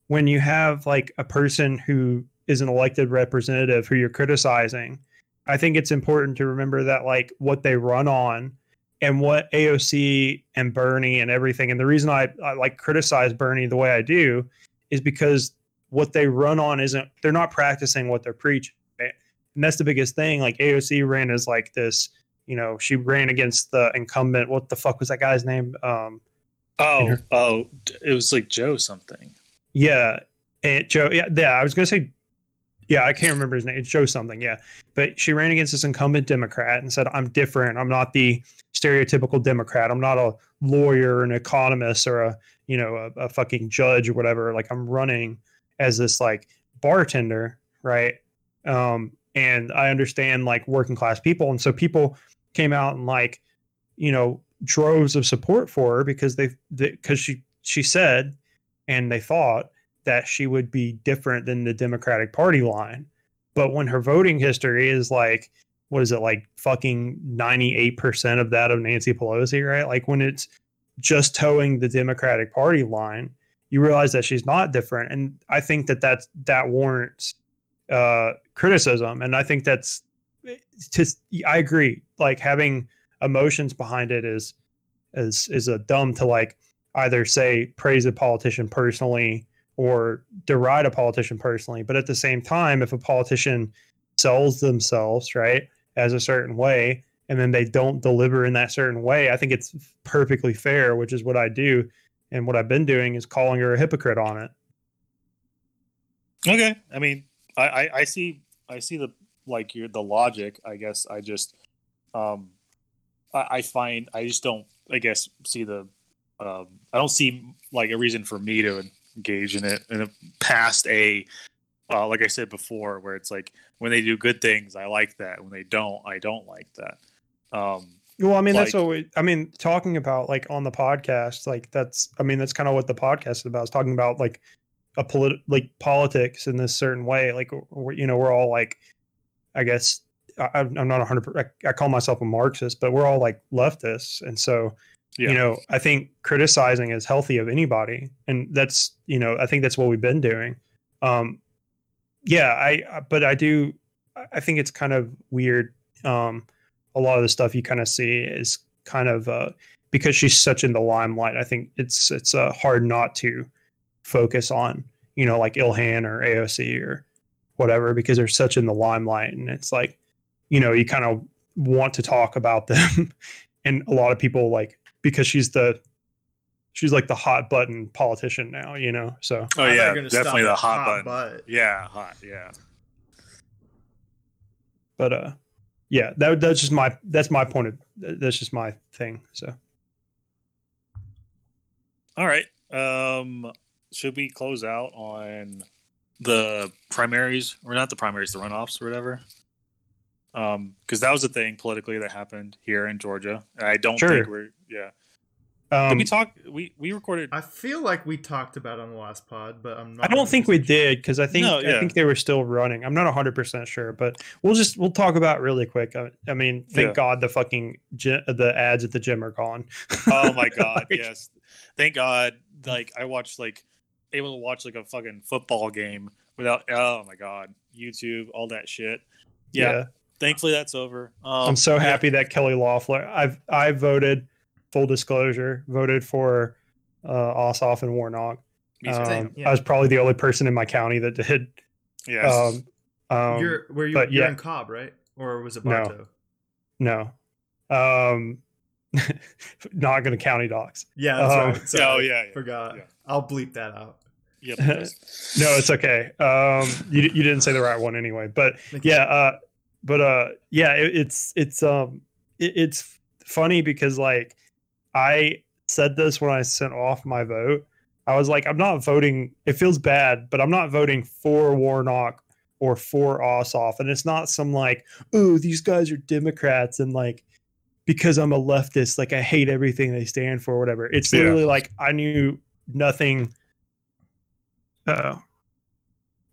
when you have like a person who is an elected representative who you're criticizing i think it's important to remember that like what they run on and what aoc and bernie and everything and the reason i, I like criticize bernie the way i do is because what they run on isn't they're not practicing what they're preaching and that's the biggest thing like aoc ran as like this you know, she ran against the incumbent. What the fuck was that guy's name? Um, oh, oh, it was like Joe something. Yeah, and Joe. Yeah, yeah. I was gonna say, yeah, I can't remember his name. It's Joe something. Yeah, but she ran against this incumbent Democrat and said, "I'm different. I'm not the stereotypical Democrat. I'm not a lawyer, an economist, or a you know a, a fucking judge or whatever. Like I'm running as this like bartender, right? Um, and I understand like working class people, and so people came out and like, you know, droves of support for her because they because she she said and they thought that she would be different than the Democratic Party line. But when her voting history is like, what is it like fucking 98% of that of Nancy Pelosi, right? Like when it's just toeing the Democratic Party line, you realize that she's not different. And I think that that's, that warrants uh, criticism. And I think that's just I agree. Like having emotions behind it is is is a dumb to like either say praise a politician personally or deride a politician personally. But at the same time, if a politician sells themselves right as a certain way and then they don't deliver in that certain way i think it's perfectly fair which is what i do and what i've been doing is calling her a hypocrite on it Okay, I mean, I, I, I see I see the like your the logic. I guess I just um I, I find I just don't I guess see the um I don't see like a reason for me to engage in it in a, past a uh, like I said before where it's like when they do good things I like that when they don't I don't like that. Um well i mean that's what we i mean talking about like on the podcast like that's i mean that's kind of what the podcast is about is talking about like a polit like politics in this certain way like you know we're all like i guess I, i'm I'm not 100 I, I call myself a marxist but we're all like leftists. And so yeah. you know i think criticizing is healthy of anybody. And that's you know i think that's what we've been doing. Um yeah i but i do I- i think it's kind of weird. Um a lot of the stuff you kind of see is kind of uh because she's such in the limelight i think it's it's uh, hard not to focus on you know like ilhan or aoc or whatever because they're such in the limelight and it's like you know you kind of want to talk about them and a lot of people like because she's the she's like the hot button politician now you know so oh I thought you yeah were gonna stop definitely the at hot, button. butt. Yeah, hot. Yeah. but uh yeah that that's just my that's my point of that's just my thing so All right. Um, should we close out on the primaries, or not the primaries, the runoffs, or whatever? Um, because that was a thing politically that happened here in Georgia. I don't Sure. think we're yeah. Did um we talk? We we recorded. I feel like we talked about it on the last pod, but I'm not. I don't think we 100% did because I think No, I think they were still running. I'm not 100 percent sure, but we'll just we'll talk about it really quick. I, I mean, thank Yeah. God the fucking gy- the ads at the gym are gone. oh my god! Like, yes. Thank God. Like I watched like able to watch like a fucking football game without. Oh my god! YouTube, all that shit. Yeah. Thankfully, that's over. Um, I'm so yeah. happy that Kelly Loeffler. I've I voted. Full disclosure, voted for uh, Ossoff and Warnock. Um, yeah. I was probably the only person in my county that did. yes. Um, um, You're where you but you're yeah. in Cobb, right? Or was it No. No, um, not going to county docs. Yeah, that's Um, right. Sorry, oh yeah. yeah. Forgot. Yeah. I'll bleep that out. Yep. yes. No, it's okay. Um, you you didn't say the right one anyway, but Thank you. yeah uh but uh yeah it, it's it's um it, it's funny because like i said this when i sent off my vote i was like i'm not voting it feels bad but i'm not voting for warnock or for ossoff and it's not some like oh these guys are democrats and like because i'm a leftist like i hate everything they stand for or whatever it's Yeah. literally like i knew nothing uh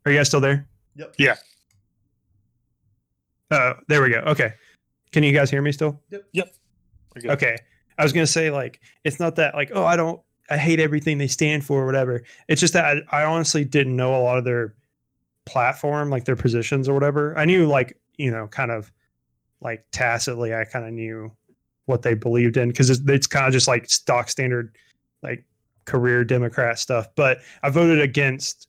are you guys still there Yep. Yeah. uh, there we go. Okay. Can you guys hear me still? Yep. Yep. Okay. I was gonna say like it's not that like oh I don't I hate everything they stand for or whatever. It's just that I, I honestly didn't know a lot of their platform, like their positions or whatever. I knew like you know kind of like tacitly I kind of knew what they believed in because it's, it's kind of just like stock standard like career Democrat stuff. But I voted against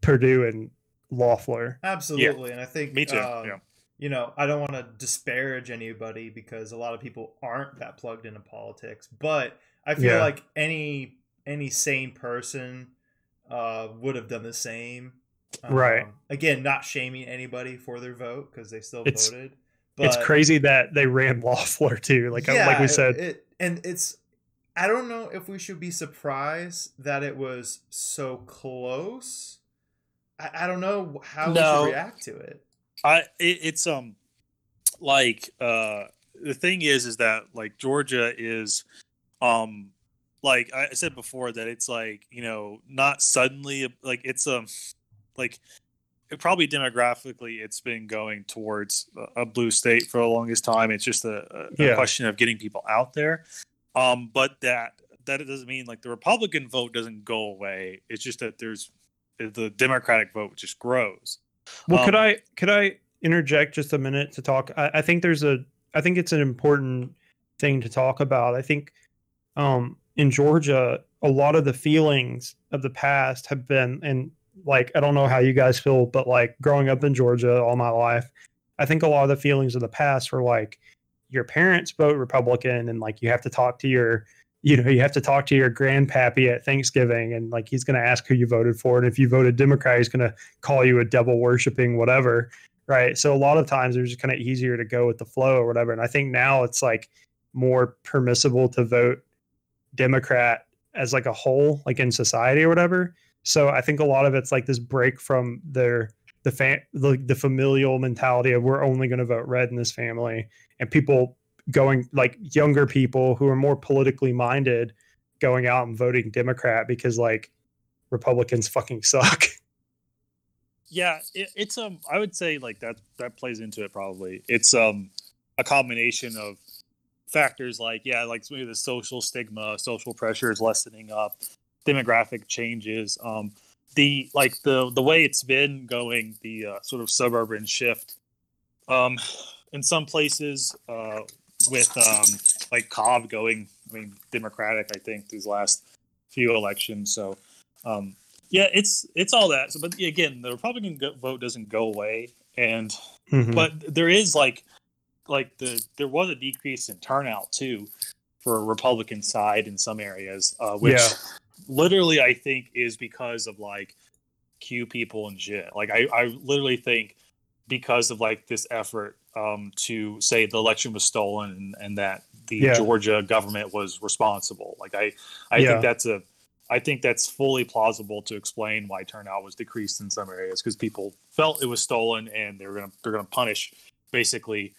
Perdue and Loeffler. Absolutely, and I think Me too. um, yeah. you know, I don't want to disparage anybody because a lot of people aren't that plugged into politics, but I feel Yeah. like any any sane person uh, would have done the same. Right. Um, Again, not shaming anybody for their vote because they still It's- voted. It's crazy that they ran Loeffler too. Like like we said, it, and it's. I don't know if we should be surprised that it was so close. I, I don't know how we No. should react to it. I it, it's um like uh the thing is is that like Georgia is um like I said before that it's like you know not suddenly like it's um like it probably demographically it's been going towards a- blue state for the longest time it's just a, a, Yeah. question of getting people out there um but that that it doesn't mean like the republican vote doesn't go away it's just that there's the democratic vote just grows Well, could Um, I could I interject just a minute to talk? I, I think there's a I think it's an important thing to talk about. I think um, in Georgia, a lot of the feelings of the past have been, and like I don't know how you guys feel, but like growing up in Georgia all my life, I think a lot of the feelings of the past were like your parents vote Republican and like you have to talk to your you know, you have to talk to your grandpappy at Thanksgiving and like he's going to ask who you voted for. And if you voted Democrat, he's going to call you a devil worshiping whatever. Right. So a lot of times it's just kind of easier to go with the flow or whatever. And I think now it's like more permissible to vote Democrat as like a whole, like in society or whatever. So I think a lot of it's like this break from their the fan the, the familial mentality of we're only going to vote red in this family and people going like younger people who are more politically minded going out and voting Democrat because like Republicans fucking suck. Yeah, it, it's um I would say like that that plays into it probably. It's um a combination of factors like yeah, like maybe the social stigma, social pressure is lessening up, demographic changes, um the like the the way it's been going, the uh, sort of suburban shift. Um in some places uh with um, like Cobb going, I mean, Democratic, I think these last few elections. So, um, yeah, it's it's all that. So, but again, the Republican vote doesn't go away, and mm-hmm. but there is like like the there was a decrease in turnout too for a Republican side in some areas, uh, which yeah. Literally I think is because of like Q people and shit. Like I I literally think because of like this effort um, to say the election was stolen and, and that the yeah. Georgia government was responsible. Like I, I yeah. think that's a, I think that's fully plausible to explain why turnout was decreased in some areas because people felt it was stolen and they're gonna they're gonna punish basically.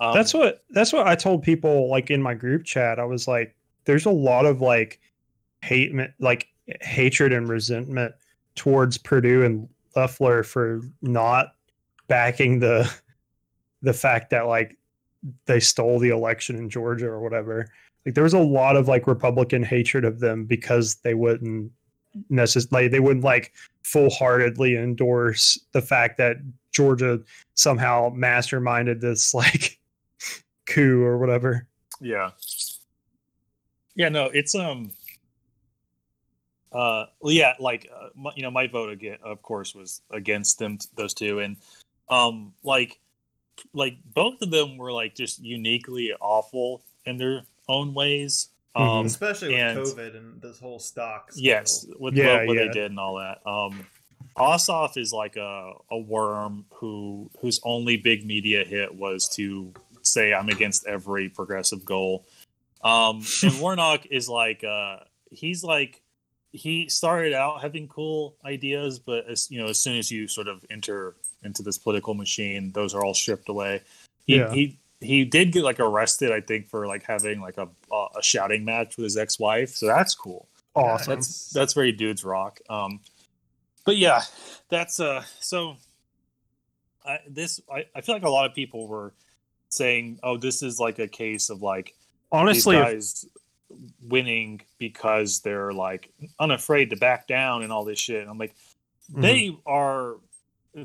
Um, that's what that's what I told people like in my group chat. I was like, there's a lot of like hate like hatred and resentment towards Perdue and Loeffler for not backing the the fact that like they stole the election in Georgia or whatever. Like there was a lot of like Republican hatred of them because they wouldn't necessarily they wouldn't like full heartedly endorse the fact that Georgia somehow masterminded this like coup or whatever. Yeah. Yeah, no, it's um uh well, yeah, like uh, my, you know my vote again of course was against them those two and um like like both of them were like just uniquely awful in their own ways. Mm-hmm. Um, Especially with and, COVID and this whole stock. Scandal. Yes, with yeah, what, what yeah. they did and all that. Um, Ossoff is like a, a worm who whose only big media hit was to say I'm against every progressive goal. Um, and Warnock is like uh, he's like he started out having cool ideas, but as you know, as soon as you sort of enter into this political machine. Those are all stripped away. He yeah. he he did get like arrested, I think, for like having like a a shouting match with his ex wife. So that's cool. Awesome. That's that's very dudes rock. Um, but yeah, that's uh. So I this I, I feel like a lot of people were saying, oh, this is like a case of like honestly guys if... winning because they're like unafraid to back down and all this shit. And I'm like, mm-hmm. they are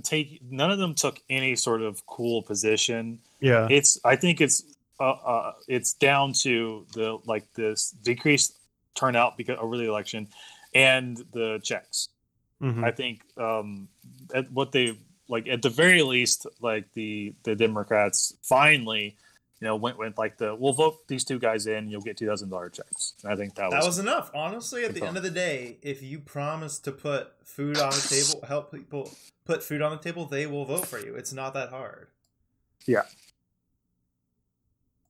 take none of them took any sort of cool position. Yeah, it's I think it's uh, uh it's down to the like this decreased turnout because over the election and the checks. Mm-hmm. I think um at what they like at the very least like the the Democrats finally you know, went with like the we'll vote these two guys in, you'll get two thousand dollar checks. And I think that, that was, was enough. Honestly, at the end of the day, if you promise to put food on the table, help people put food on the table, they will vote for you. It's not that hard. Yeah.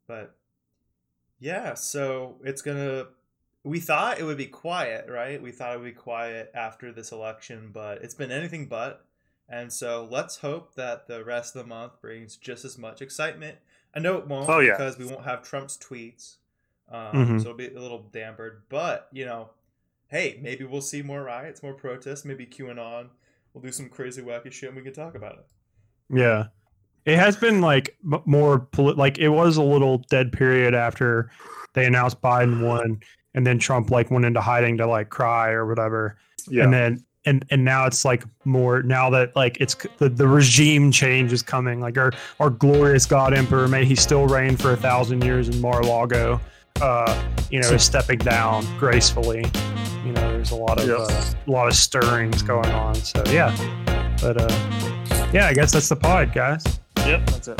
But yeah, so it's gonna. We thought it would be quiet, right? We thought it would be quiet after this election, but it's been anything but. And so let's hope that the rest of the month brings just as much excitement I know it won't oh, yeah. because we won't have Trump's tweets. Um, mm-hmm. So it'll be a little dampered. But, you know, hey, maybe we'll see more riots, more protests, maybe QAnon. We'll do some crazy, wacky shit and we can talk about it. Yeah. It has been like more, poli- like, it was a little dead period after they announced Biden won and then Trump like went into hiding to like cry or whatever. Yeah. And then and and now it's like more now that like it's the, the regime change is coming like our our glorious god emperor may he still reign for a thousand years in mar-a-lago uh you know is stepping down gracefully you know there's a lot of Yep. uh, a lot of stirrings going on. So yeah, but uh, yeah, I guess that's the pod, guys. Yep, that's it.